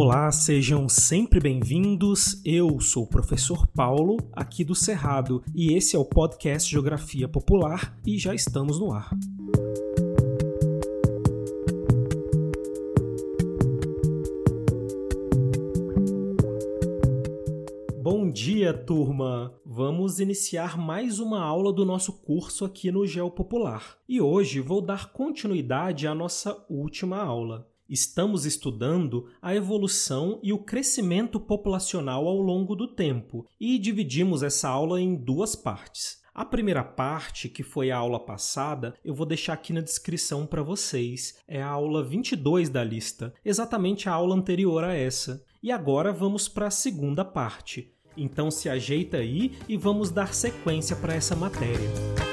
Olá, sejam sempre bem-vindos. Eu sou o professor Paulo, aqui do Cerrado, e esse é o podcast Geografia Popular e já estamos no ar. Bom dia, turma! Vamos iniciar mais uma aula do nosso curso aqui no Geopopular. E hoje vou dar continuidade à nossa última aula. Estamos estudando a evolução e o crescimento populacional ao longo do tempo e dividimos essa aula em duas partes. A primeira parte, que foi a aula passada, eu vou deixar aqui na descrição para vocês. É a aula 22 da lista, exatamente a aula anterior a essa. E agora vamos para a segunda parte, então se ajeita aí e vamos dar sequência para essa matéria.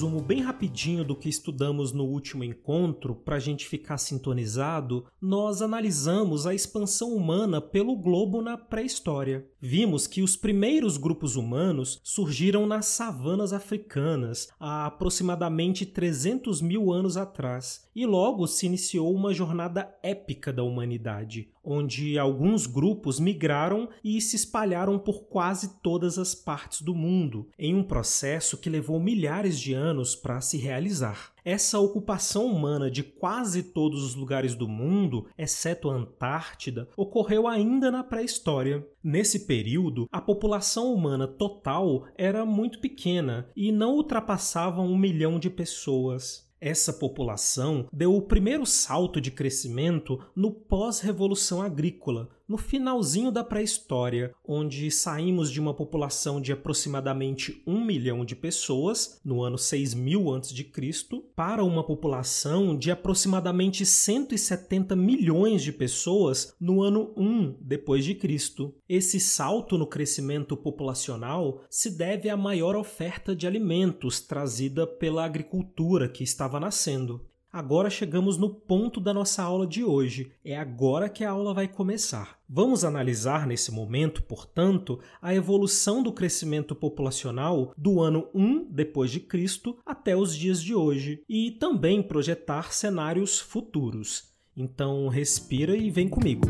Resumo bem rapidinho do que estudamos no último encontro, para a gente ficar sintonizado, nós analisamos a expansão humana pelo globo na pré-história. Vimos que os primeiros grupos humanos surgiram nas savanas africanas há aproximadamente 300 mil anos atrás, e logo se iniciou uma jornada épica da humanidade, onde alguns grupos migraram e se espalharam por quase todas as partes do mundo, em um processo que levou milhares de anos para se realizar. Essa ocupação humana de quase todos os lugares do mundo, exceto a Antártida, ocorreu ainda na pré-história. Nesse período, a população humana total era muito pequena e não ultrapassava um milhão de pessoas. Essa população deu o primeiro salto de crescimento no pós-revolução agrícola, no finalzinho da pré-história, onde saímos de uma população de aproximadamente um milhão de pessoas, no ano 6000 a.C., para uma população de aproximadamente 170 milhões de pessoas no ano 1 depois de Cristo. Esse salto no crescimento populacional se deve à maior oferta de alimentos trazida pela agricultura que estava nascendo. Agora chegamos no ponto da nossa aula de hoje. É agora que a aula vai começar. Vamos analisar nesse momento, portanto, a evolução do crescimento populacional do ano 1 depois de Cristo até os dias de hoje e também projetar cenários futuros. Então, respira e vem comigo.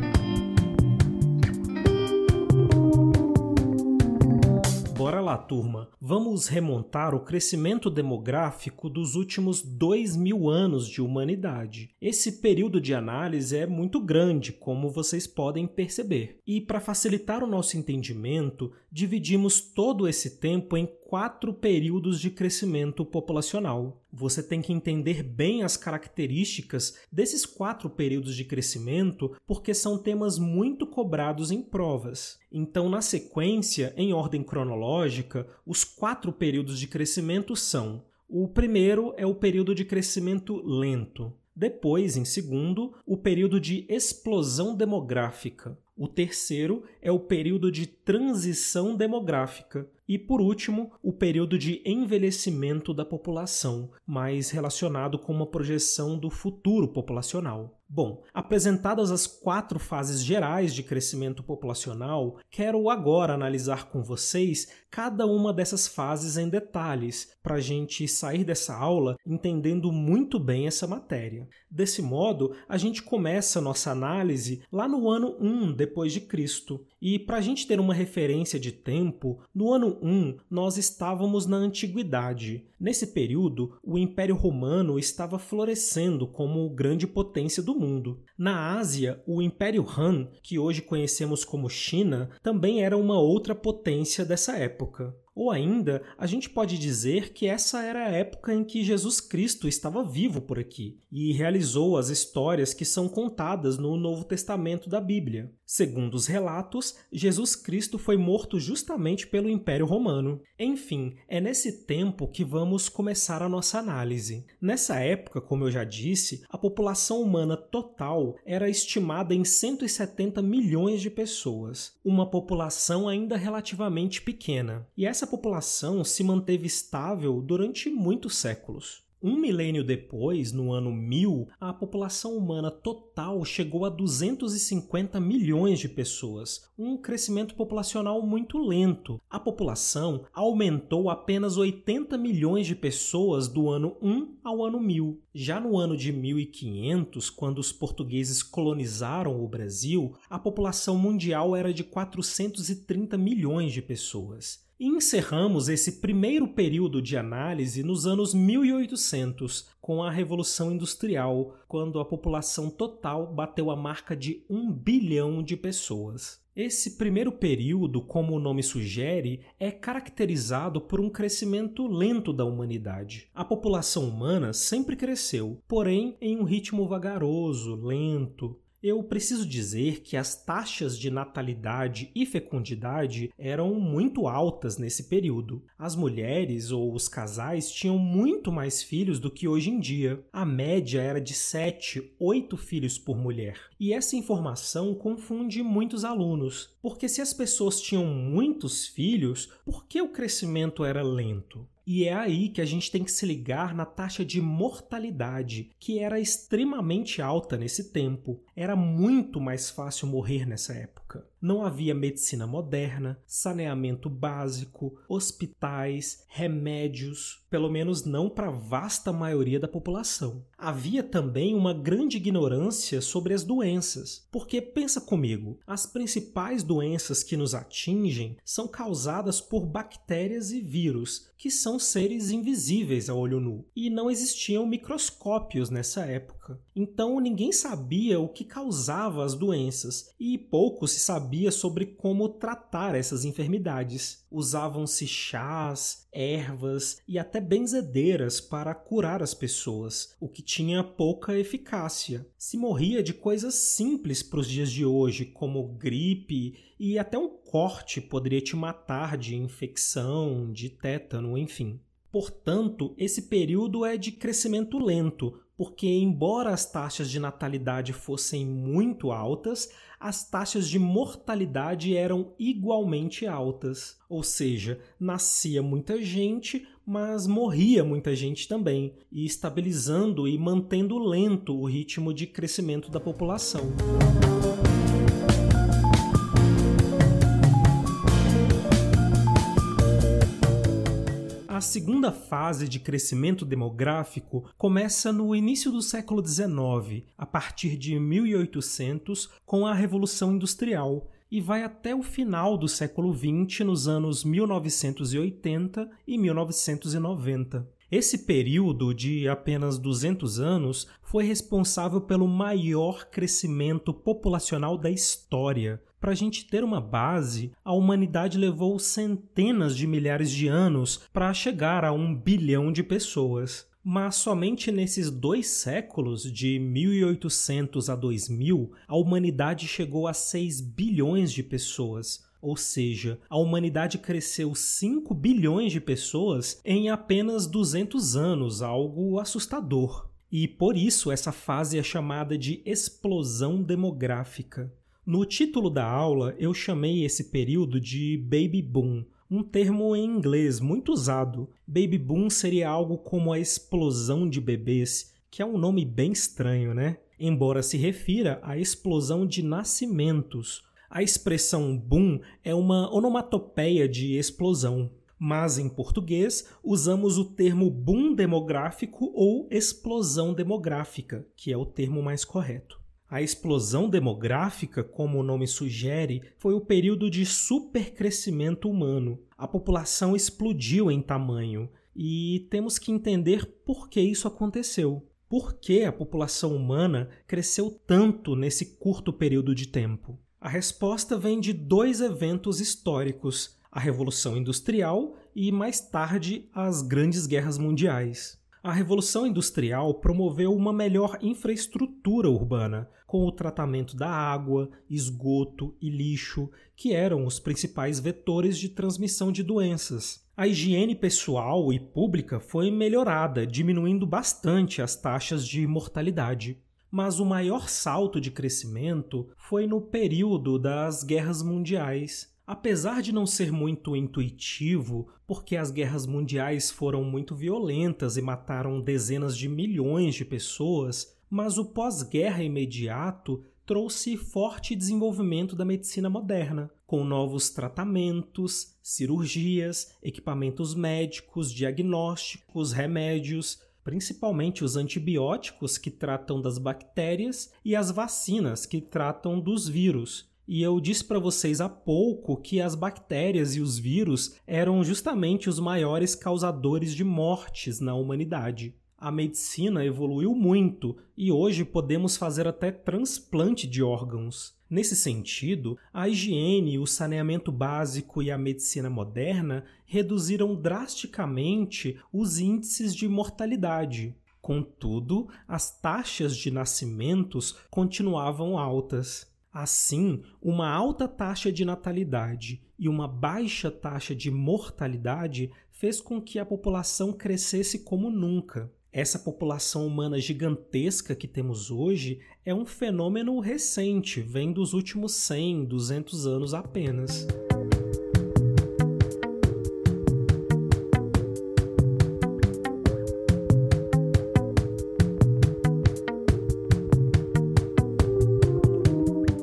Lá, turma. Vamos remontar o crescimento demográfico dos últimos dois mil anos de humanidade. Esse período de análise é muito grande, como vocês podem perceber. E para facilitar o nosso entendimento, dividimos todo esse tempo em quatro períodos de crescimento populacional. Você tem que entender bem as características desses quatro períodos de crescimento, porque são temas muito cobrados em provas. Então, na sequência, em ordem cronológica, os quatro períodos de crescimento são: o primeiro é o período de crescimento lento. Depois, em segundo, o período de explosão demográfica. O terceiro é o período de transição demográfica. E, por último, o período de envelhecimento da população, mais relacionado com uma projeção do futuro populacional. Bom, apresentadas as quatro fases gerais de crescimento populacional, quero agora analisar com vocês cada uma dessas fases em detalhes, para a gente sair dessa aula entendendo muito bem essa matéria. Desse modo, a gente começa nossa análise lá no ano 1 depois de Cristo. E para a gente ter uma referência de tempo, no ano 1 nós estávamos na antiguidade. Nesse período, o Império Romano estava florescendo como grande potência do mundo. Na Ásia, o Império Han, que hoje conhecemos como China, também era uma outra potência dessa época. Ou ainda, a gente pode dizer que essa era a época em que Jesus Cristo estava vivo por aqui e realizou as histórias que são contadas no Novo Testamento da Bíblia. Segundo os relatos, Jesus Cristo foi morto justamente pelo Império Romano. Enfim, é nesse tempo que vamos começar a nossa análise. Nessa época, como eu já disse, a população humana total era estimada em 170 milhões de pessoas, uma população ainda relativamente pequena. E essa população se manteve estável durante muitos séculos. Um milênio depois, no ano 1000, a população humana total chegou a 250 milhões de pessoas, um crescimento populacional muito lento. A população aumentou apenas 80 milhões de pessoas do ano 1 ao ano 1000. Já no ano de 1500, quando os portugueses colonizaram o Brasil, a população mundial era de 430 milhões de pessoas. Encerramos esse primeiro período de análise nos anos 1800, com a Revolução Industrial, quando a população total bateu a marca de um bilhão de pessoas. Esse primeiro período, como o nome sugere, é caracterizado por um crescimento lento da humanidade. A população humana sempre cresceu, porém em um ritmo vagaroso, lento. Eu preciso dizer que as taxas de natalidade e fecundidade eram muito altas nesse período. As mulheres ou os casais tinham muito mais filhos do que hoje em dia. A média era de 7, 8 filhos por mulher. E essa informação confunde muitos alunos, porque se as pessoas tinham muitos filhos, por que o crescimento era lento? E é aí que a gente tem que se ligar na taxa de mortalidade, que era extremamente alta nesse tempo. Era muito mais fácil morrer nessa época. Não havia medicina moderna, saneamento básico, hospitais, remédios, pelo menos não para a vasta maioria da população. Havia também uma grande ignorância sobre as doenças, porque pensa comigo, as principais doenças que nos atingem são causadas por bactérias e vírus, que são seres invisíveis a olho nu, e não existiam microscópios nessa época. Então ninguém sabia o que causava as doenças e pouco se sabia sobre como tratar essas enfermidades. Usavam-se chás, ervas e até benzedeiras para curar as pessoas, o que tinha pouca eficácia. Se morria de coisas simples para os dias de hoje, como gripe e até um corte poderia te matar de infecção, de tétano, enfim. Portanto, esse período é de crescimento lento, porque, embora as taxas de natalidade fossem muito altas, as taxas de mortalidade eram igualmente altas. Ou seja, nascia muita gente, mas morria muita gente também, e estabilizando e mantendo lento o ritmo de crescimento da população. Segunda fase de crescimento demográfico começa no início do século XIX, a partir de 1800, com a Revolução Industrial, e vai até o final do século XX, nos anos 1980 e 1990. Esse período de apenas 200 anos foi responsável pelo maior crescimento populacional da história, para a gente ter uma base, a humanidade levou centenas de milhares de anos para chegar a um bilhão de pessoas. Mas somente nesses dois séculos, de 1800 a 2000, a humanidade chegou a 6 bilhões de pessoas. Ou seja, a humanidade cresceu 5 bilhões de pessoas em apenas 200 anos, algo assustador. E por isso essa fase é chamada de explosão demográfica. No título da aula, eu chamei esse período de Baby Boom, um termo em inglês muito usado. Baby Boom seria algo como a explosão de bebês, que é um nome bem estranho, né? Embora se refira à explosão de nascimentos. A expressão boom é uma onomatopeia de explosão, mas em português usamos o termo boom demográfico ou explosão demográfica, que é o termo mais correto. A explosão demográfica, como o nome sugere, foi o período de supercrescimento humano. A população explodiu em tamanho e temos que entender por que isso aconteceu. Por que a população humana cresceu tanto nesse curto período de tempo? A resposta vem de dois eventos históricos: a Revolução Industrial e, mais tarde, as Grandes Guerras Mundiais. A Revolução Industrial promoveu uma melhor infraestrutura urbana, com o tratamento da água, esgoto e lixo, que eram os principais vetores de transmissão de doenças. A higiene pessoal e pública foi melhorada, diminuindo bastante as taxas de mortalidade. Mas o maior salto de crescimento foi no período das guerras mundiais. Apesar de não ser muito intuitivo, porque as guerras mundiais foram muito violentas e mataram dezenas de milhões de pessoas, mas o pós-guerra imediato trouxe forte desenvolvimento da medicina moderna, com novos tratamentos, cirurgias, equipamentos médicos, diagnósticos, remédios, principalmente os antibióticos que tratam das bactérias e as vacinas que tratam dos vírus. E eu disse para vocês há pouco que as bactérias e os vírus eram justamente os maiores causadores de mortes na humanidade a medicina evoluiu muito e hoje podemos fazer até transplante de órgãos. Nesse sentido, a higiene, o saneamento básico e a medicina moderna reduziram drasticamente os índices de mortalidade. Contudo, as taxas de nascimentos continuavam altas. Assim, uma alta taxa de natalidade e uma baixa taxa de mortalidade fez com que a população crescesse como nunca. Essa população humana gigantesca que temos hoje é um fenômeno recente, vem dos últimos 100, 200 anos apenas.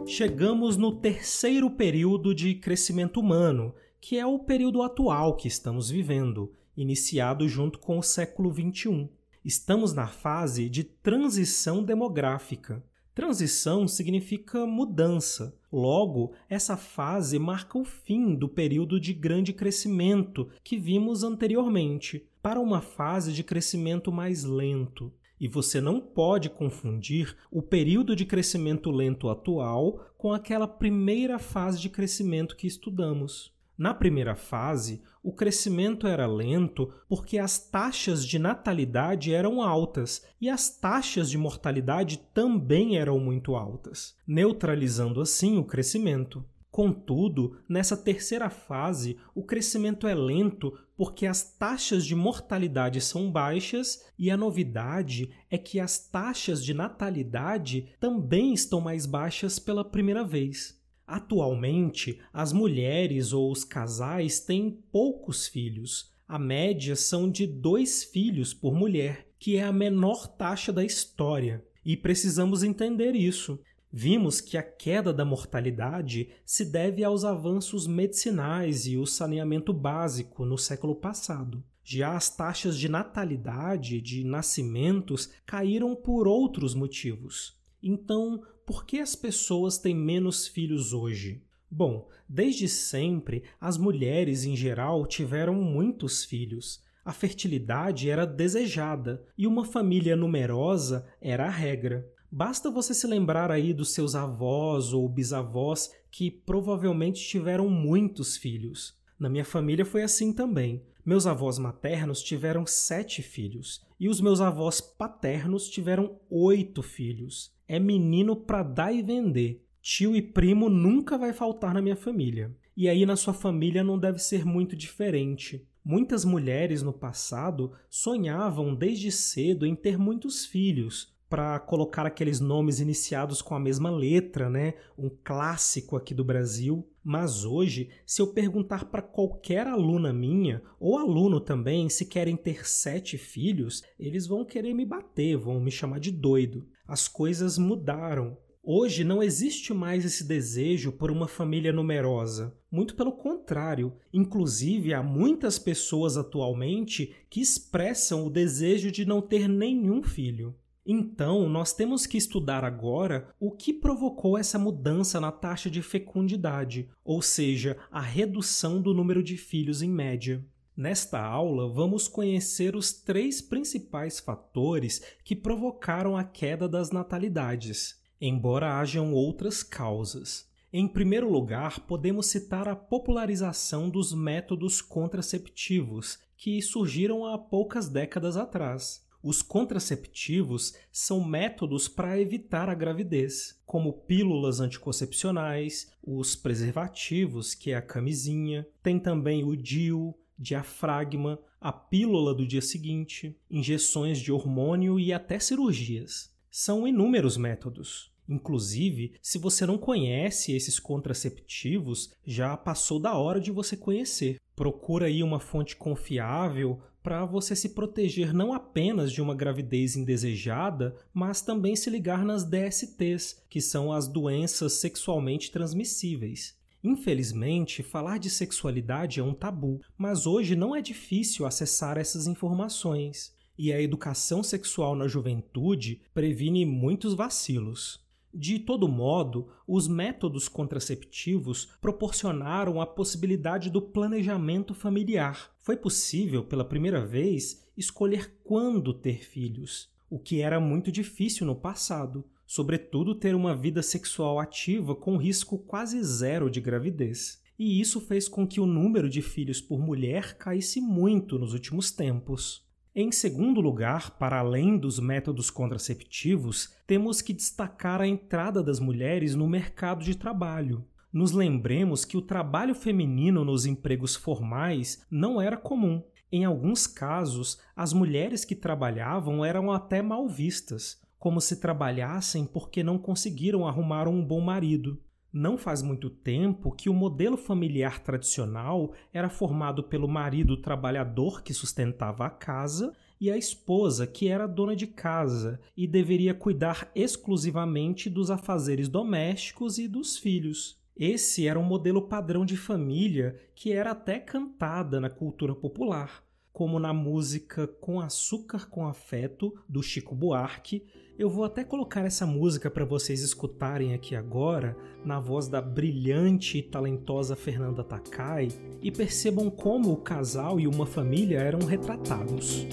Chegamos no terceiro período de crescimento humano, que é o período atual que estamos vivendo, iniciado junto com o século XXI. Estamos na fase de transição demográfica. Transição significa mudança. Logo, essa fase marca o fim do período de grande crescimento que vimos anteriormente, para uma fase de crescimento mais lento. E você não pode confundir o período de crescimento lento atual com aquela primeira fase de crescimento que estudamos. Na primeira fase, o crescimento era lento porque as taxas de natalidade eram altas e as taxas de mortalidade também eram muito altas, neutralizando assim o crescimento. Contudo, nessa terceira fase, o crescimento é lento porque as taxas de mortalidade são baixas e a novidade é que as taxas de natalidade também estão mais baixas pela primeira vez. Atualmente, as mulheres ou os casais têm poucos filhos. A média são de dois filhos por mulher, que é a menor taxa da história. E precisamos entender isso. Vimos que a queda da mortalidade se deve aos avanços medicinais e o saneamento básico no século passado. Já as taxas de natalidade, de nascimentos, caíram por outros motivos. Então, por que as pessoas têm menos filhos hoje? Bom, desde sempre, as mulheres em geral tiveram muitos filhos. A fertilidade era desejada e uma família numerosa era a regra. Basta você se lembrar aí dos seus avós ou bisavós que provavelmente tiveram muitos filhos. Na minha família foi assim também. Meus avós maternos tiveram sete filhos e os meus avós paternos tiveram oito filhos é menino para dar e vender. Tio e primo nunca vai faltar na minha família. E aí na sua família não deve ser muito diferente. Muitas mulheres no passado sonhavam desde cedo em ter muitos filhos, para colocar aqueles nomes iniciados com a mesma letra, né? Um clássico aqui do Brasil. Mas hoje, se eu perguntar para qualquer aluna minha, ou aluno também, se querem ter sete filhos, eles vão querer me bater, vão me chamar de doido. As coisas mudaram. Hoje não existe mais esse desejo por uma família numerosa. Muito pelo contrário. Inclusive, há muitas pessoas atualmente que expressam o desejo de não ter nenhum filho. Então, nós temos que estudar agora o que provocou essa mudança na taxa de fecundidade, ou seja, a redução do número de filhos em média. Nesta aula, vamos conhecer os três principais fatores que provocaram a queda das natalidades, embora hajam outras causas. Em primeiro lugar, podemos citar a popularização dos métodos contraceptivos, que surgiram há poucas décadas atrás. Os contraceptivos são métodos para evitar a gravidez, como pílulas anticoncepcionais, os preservativos, que é a camisinha, tem também o DIU, diafragma, a pílula do dia seguinte, injeções de hormônio e até cirurgias. São inúmeros métodos. Inclusive, se você não conhece esses contraceptivos, já passou da hora de você conhecer. Procura aí uma fonte confiável para você se proteger não apenas de uma gravidez indesejada, mas também se ligar nas DSTs, que são as doenças sexualmente transmissíveis. Infelizmente, falar de sexualidade é um tabu, mas hoje não é difícil acessar essas informações. E a educação sexual na juventude previne muitos vacilos. De todo modo, os métodos contraceptivos proporcionaram a possibilidade do planejamento familiar. Foi possível, pela primeira vez, escolher quando ter filhos, o que era muito difícil no passado, sobretudo ter uma vida sexual ativa com risco quase zero de gravidez. E isso fez com que o número de filhos por mulher caísse muito nos últimos tempos. Em segundo lugar, para além dos métodos contraceptivos, temos que destacar a entrada das mulheres no mercado de trabalho. Nos lembremos que o trabalho feminino nos empregos formais não era comum. Em alguns casos, as mulheres que trabalhavam eram até mal vistas, como se trabalhassem porque não conseguiram arrumar um bom marido. Não faz muito tempo que o modelo familiar tradicional era formado pelo marido trabalhador que sustentava a casa e a esposa que era dona de casa e deveria cuidar exclusivamente dos afazeres domésticos e dos filhos. Esse era um modelo padrão de família que era até cantada na cultura popular, como na música Com Açúcar com Afeto, do Chico Buarque, eu vou até colocar essa música para vocês escutarem aqui agora, na voz da brilhante e talentosa Fernanda Takai, e percebam como o casal e uma família eram retratados.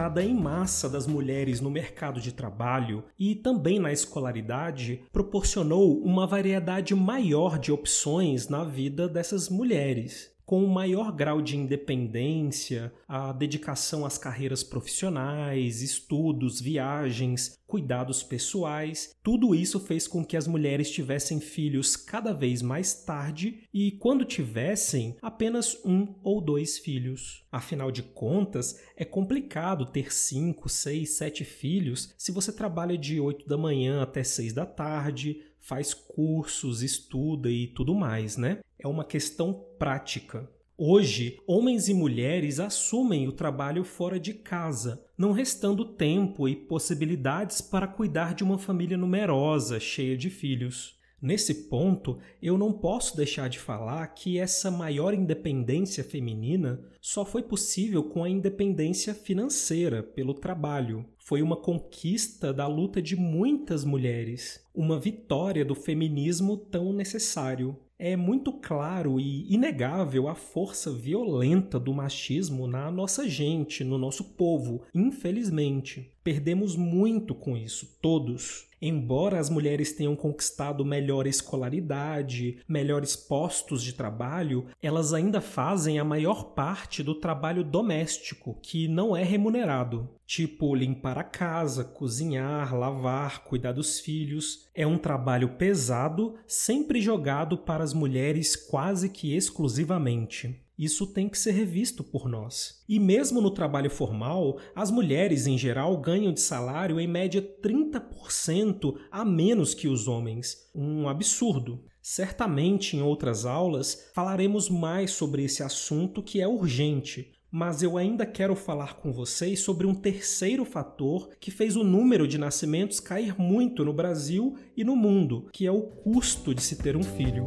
Entrada em massa das mulheres no mercado de trabalho e também na escolaridade proporcionou uma variedade maior de opções na vida dessas mulheres com um maior grau de independência, a dedicação às carreiras profissionais, estudos, viagens, cuidados pessoais, tudo isso fez com que as mulheres tivessem filhos cada vez mais tarde e, quando tivessem, apenas um ou dois filhos. Afinal de contas, é complicado ter cinco, seis, sete filhos se você trabalha de 8 da manhã até 6 da tarde, faz cursos, estuda e tudo mais, né? É uma questão prática. Hoje, homens e mulheres assumem o trabalho fora de casa, não restando tempo e possibilidades para cuidar de uma família numerosa, cheia de filhos. Nesse ponto, eu não posso deixar de falar que essa maior independência feminina só foi possível com a independência financeira pelo trabalho. Foi uma conquista da luta de muitas mulheres, uma vitória do feminismo tão necessário. É muito claro e inegável a força violenta do machismo na nossa gente, no nosso povo, infelizmente. Perdemos muito com isso, todos. Embora as mulheres tenham conquistado melhor escolaridade, melhores postos de trabalho, elas ainda fazem a maior parte do trabalho doméstico, que não é remunerado. Tipo limpar a casa, cozinhar, lavar, cuidar dos filhos. É um trabalho pesado, sempre jogado para as mulheres quase que exclusivamente. Isso tem que ser revisto por nós. E mesmo no trabalho formal, as mulheres em geral ganham de salário em média 30% a menos que os homens. Um absurdo. Certamente em outras aulas falaremos mais sobre esse assunto que é urgente, mas eu ainda quero falar com vocês sobre um terceiro fator que fez o número de nascimentos cair muito no Brasil e no mundo, que é o custo de se ter um filho.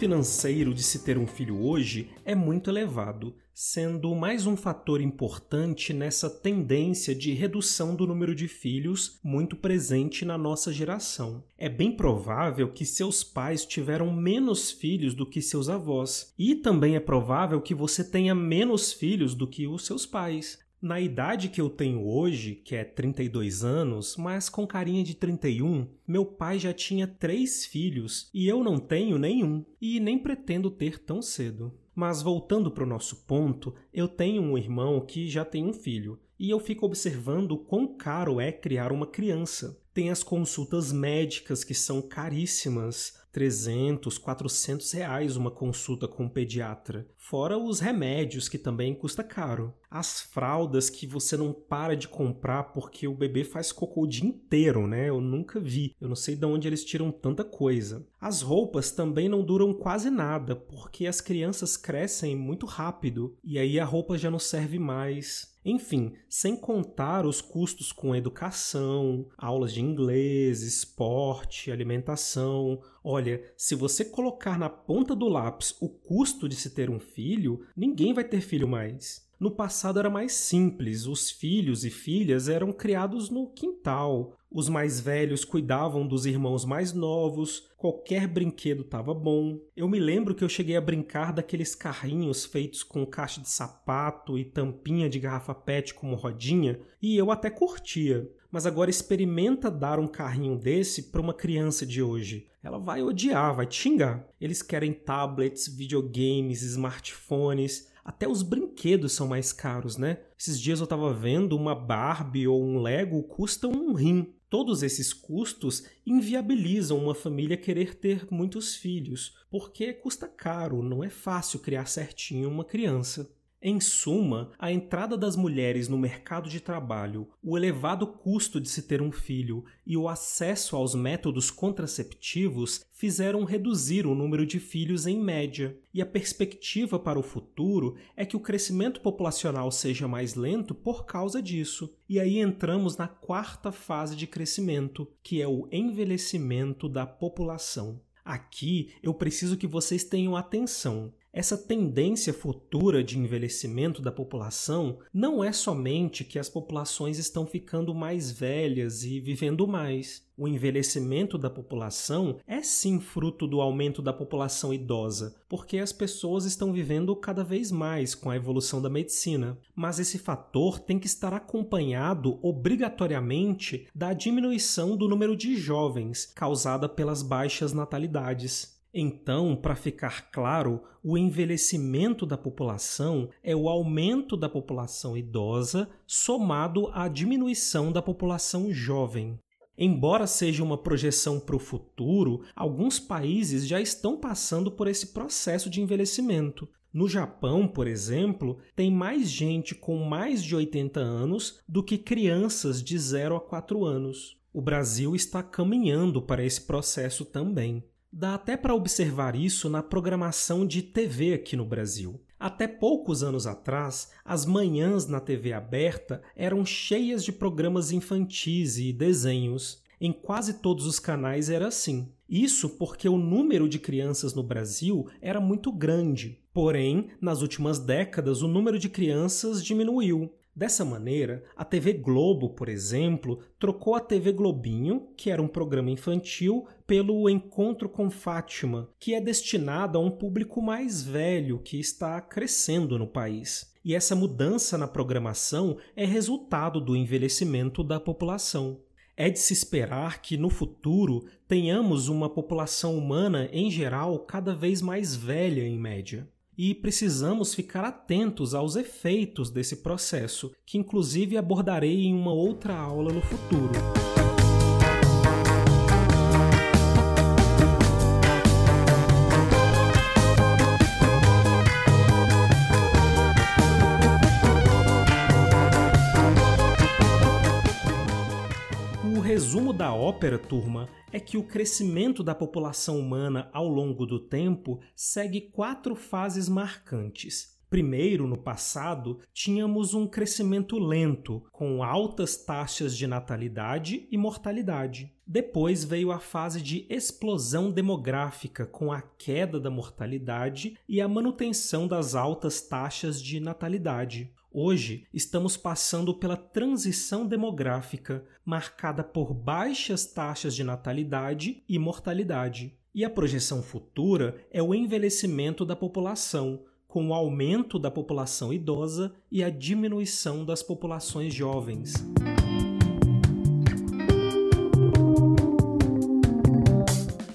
Financeiro de se ter um filho hoje é muito elevado, sendo mais um fator importante nessa tendência de redução do número de filhos muito presente na nossa geração. É bem provável que seus pais tiveram menos filhos do que seus avós, e também é provável que você tenha menos filhos do que os seus pais. Na idade que eu tenho hoje, que é 32 anos, mas com carinha de 31, meu pai já tinha três filhos e eu não tenho nenhum, e nem pretendo ter tão cedo. Mas voltando para o nosso ponto, eu tenho um irmão que já tem um filho, e eu fico observando quão caro é criar uma criança. Tem as consultas médicas que são caríssimas, 300, 400 reais uma consulta com um pediatra. Fora os remédios, que também custa caro. As fraldas que você não para de comprar porque o bebê faz cocô o dia inteiro, né? Eu nunca vi. Eu não sei de onde eles tiram tanta coisa. As roupas também não duram quase nada, porque as crianças crescem muito rápido e aí a roupa já não serve mais. Enfim, sem contar os custos com educação, aulas de inglês, esporte, alimentação. Olha, se você colocar na ponta do lápis o custo de se ter um filho, ninguém vai ter filho mais. No passado era mais simples, os filhos e filhas eram criados no quintal. Os mais velhos cuidavam dos irmãos mais novos, qualquer brinquedo estava bom. Eu me lembro que eu cheguei a brincar daqueles carrinhos feitos com caixa de sapato e tampinha de garrafa PET como rodinha, e eu até curtia. Mas agora experimenta dar um carrinho desse para uma criança de hoje. Ela vai odiar, vai xingar. Eles querem tablets, videogames, smartphones, até os brinquedos são mais caros, né? Esses dias eu estava vendo uma Barbie ou um Lego custa um rim. Todos esses custos inviabilizam uma família querer ter muitos filhos, porque custa caro, não é fácil criar certinho uma criança. Em suma, a entrada das mulheres no mercado de trabalho, o elevado custo de se ter um filho e o acesso aos métodos contraceptivos fizeram reduzir o número de filhos em média, e a perspectiva para o futuro é que o crescimento populacional seja mais lento por causa disso. E aí entramos na quarta fase de crescimento, que é o envelhecimento da população. Aqui eu preciso que vocês tenham atenção. Essa tendência futura de envelhecimento da população não é somente que as populações estão ficando mais velhas e vivendo mais. O envelhecimento da população é sim fruto do aumento da população idosa, porque as pessoas estão vivendo cada vez mais com a evolução da medicina. Mas esse fator tem que estar acompanhado obrigatoriamente da diminuição do número de jovens causada pelas baixas natalidades. Então, para ficar claro, o envelhecimento da população é o aumento da população idosa somado à diminuição da população jovem. Embora seja uma projeção para o futuro, alguns países já estão passando por esse processo de envelhecimento. No Japão, por exemplo, tem mais gente com mais de 80 anos do que crianças de 0 a 4 anos. O Brasil está caminhando para esse processo também. Dá até para observar isso na programação de TV aqui no Brasil. Até poucos anos atrás, as manhãs na TV aberta eram cheias de programas infantis e desenhos. Em quase todos os canais era assim. Isso porque o número de crianças no Brasil era muito grande. Porém, nas últimas décadas, o número de crianças diminuiu. Dessa maneira, a TV Globo, por exemplo, trocou a TV Globinho, que era um programa infantil, pelo Encontro com Fátima, que é destinado a um público mais velho que está crescendo no país. E essa mudança na programação é resultado do envelhecimento da população. É de se esperar que no futuro tenhamos uma população humana em geral cada vez mais velha em média e precisamos ficar atentos aos efeitos desse processo, que inclusive abordarei em uma outra aula no futuro. Da ópera, turma, é que o crescimento da população humana ao longo do tempo segue quatro fases marcantes. Primeiro, no passado, tínhamos um crescimento lento, com altas taxas de natalidade e mortalidade. Depois veio a fase de explosão demográfica, com a queda da mortalidade e a manutenção das altas taxas de natalidade. Hoje estamos passando pela transição demográfica, marcada por baixas taxas de natalidade e mortalidade. E a projeção futura é o envelhecimento da população, com o aumento da população idosa e a diminuição das populações jovens.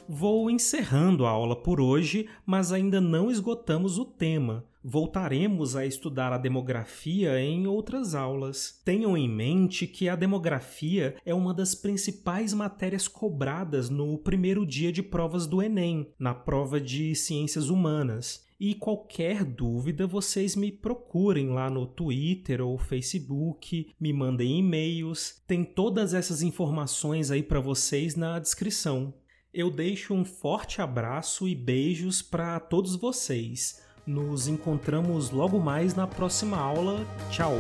Vou encerrando a aula por hoje, mas ainda não esgotamos o tema voltaremos a estudar a demografia em outras aulas. Tenham em mente que a demografia é uma das principais matérias cobradas no primeiro dia de provas do Enem, na prova de ciências humanas. E qualquer dúvida, vocês me procurem lá no Twitter ou Facebook, me mandem e-mails. Tem todas essas informações aí para vocês na descrição. Eu deixo um forte abraço e beijos para todos vocês. Nos encontramos logo mais na próxima aula. Tchau!